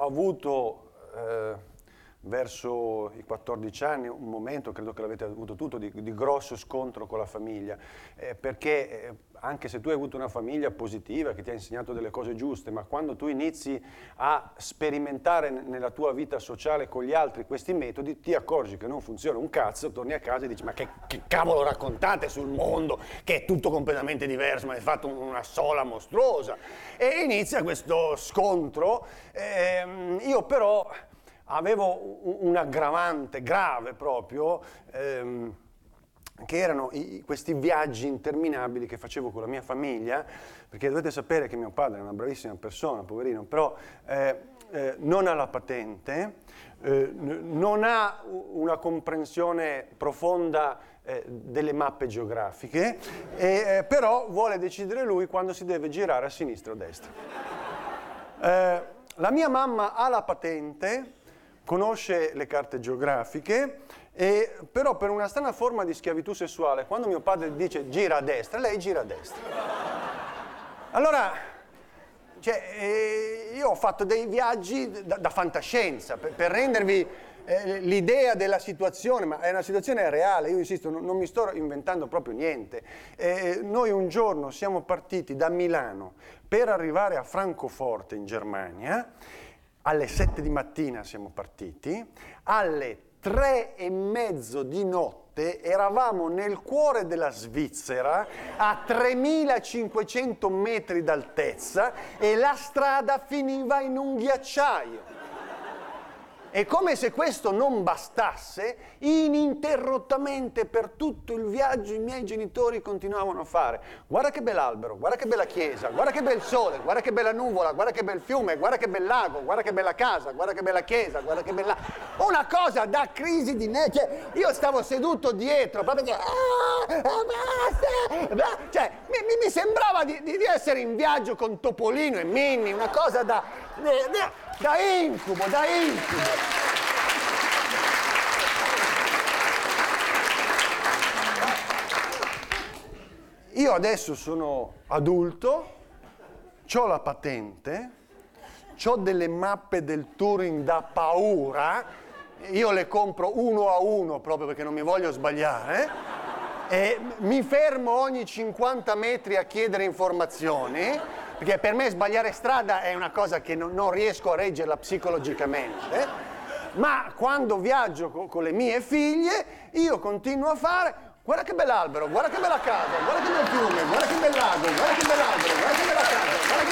avuto eh, verso i 14 anni un momento, credo che l'avete avuto tutto, di, di grosso scontro con la famiglia, eh, perché eh, anche se tu hai avuto una famiglia positiva che ti ha insegnato delle cose giuste, ma quando tu inizi a sperimentare nella tua vita sociale con gli altri questi metodi, ti accorgi che non funziona un cazzo, torni a casa e dici ma che, che cavolo raccontate sul mondo, che è tutto completamente diverso, ma hai fatto una sola mostruosa. E inizia questo scontro, ehm, io però avevo un aggravante grave proprio, ehm, che erano i, questi viaggi interminabili che facevo con la mia famiglia, perché dovete sapere che mio padre è una bravissima persona, poverino, però eh, eh, non ha la patente, eh, non ha una comprensione profonda eh, delle mappe geografiche, eh, però vuole decidere lui quando si deve girare a sinistra o a destra. Eh, la mia mamma ha la patente, conosce le carte geografiche, e, però per una strana forma di schiavitù sessuale, quando mio padre dice gira a destra, lei gira a destra. Allora, cioè, eh, io ho fatto dei viaggi da, da fantascienza per, per rendervi eh, l'idea della situazione, ma è una situazione reale, io insisto, non, non mi sto inventando proprio niente. Eh, noi un giorno siamo partiti da Milano per arrivare a Francoforte in Germania alle 7 di mattina siamo partiti, alle 3 e mezzo di notte eravamo nel cuore della Svizzera a 3500 metri d'altezza e la strada finiva in un ghiacciaio. E come se questo non bastasse, ininterrottamente per tutto il viaggio i miei genitori continuavano a fare. Guarda che bell'albero, guarda che bella chiesa, guarda che bel sole, guarda che bella nuvola, guarda che bel fiume, guarda che bel lago, guarda che bella casa, guarda che bella chiesa, guarda che bella... Una cosa da crisi di ne... Cioè, io stavo seduto dietro, proprio che... Ah, basta! Cioè, mi, mi sembrava di, di, essere in viaggio con Topolino e Minnie, una cosa da... Da incubo, da incubo. Io adesso sono adulto, ho la patente, ho delle mappe del Turing da paura, io le compro uno a uno proprio perché non mi voglio sbagliare, e mi fermo ogni 50 metri a chiedere informazioni perché per me sbagliare strada è una cosa che non, non riesco a reggerla psicologicamente, ma quando viaggio con, con le mie figlie io continuo a fare guarda che bell'albero, guarda che bella casa, guarda che bel fiume, guarda che bel lago, guarda che bell'albero, guarda che bella casa, guarda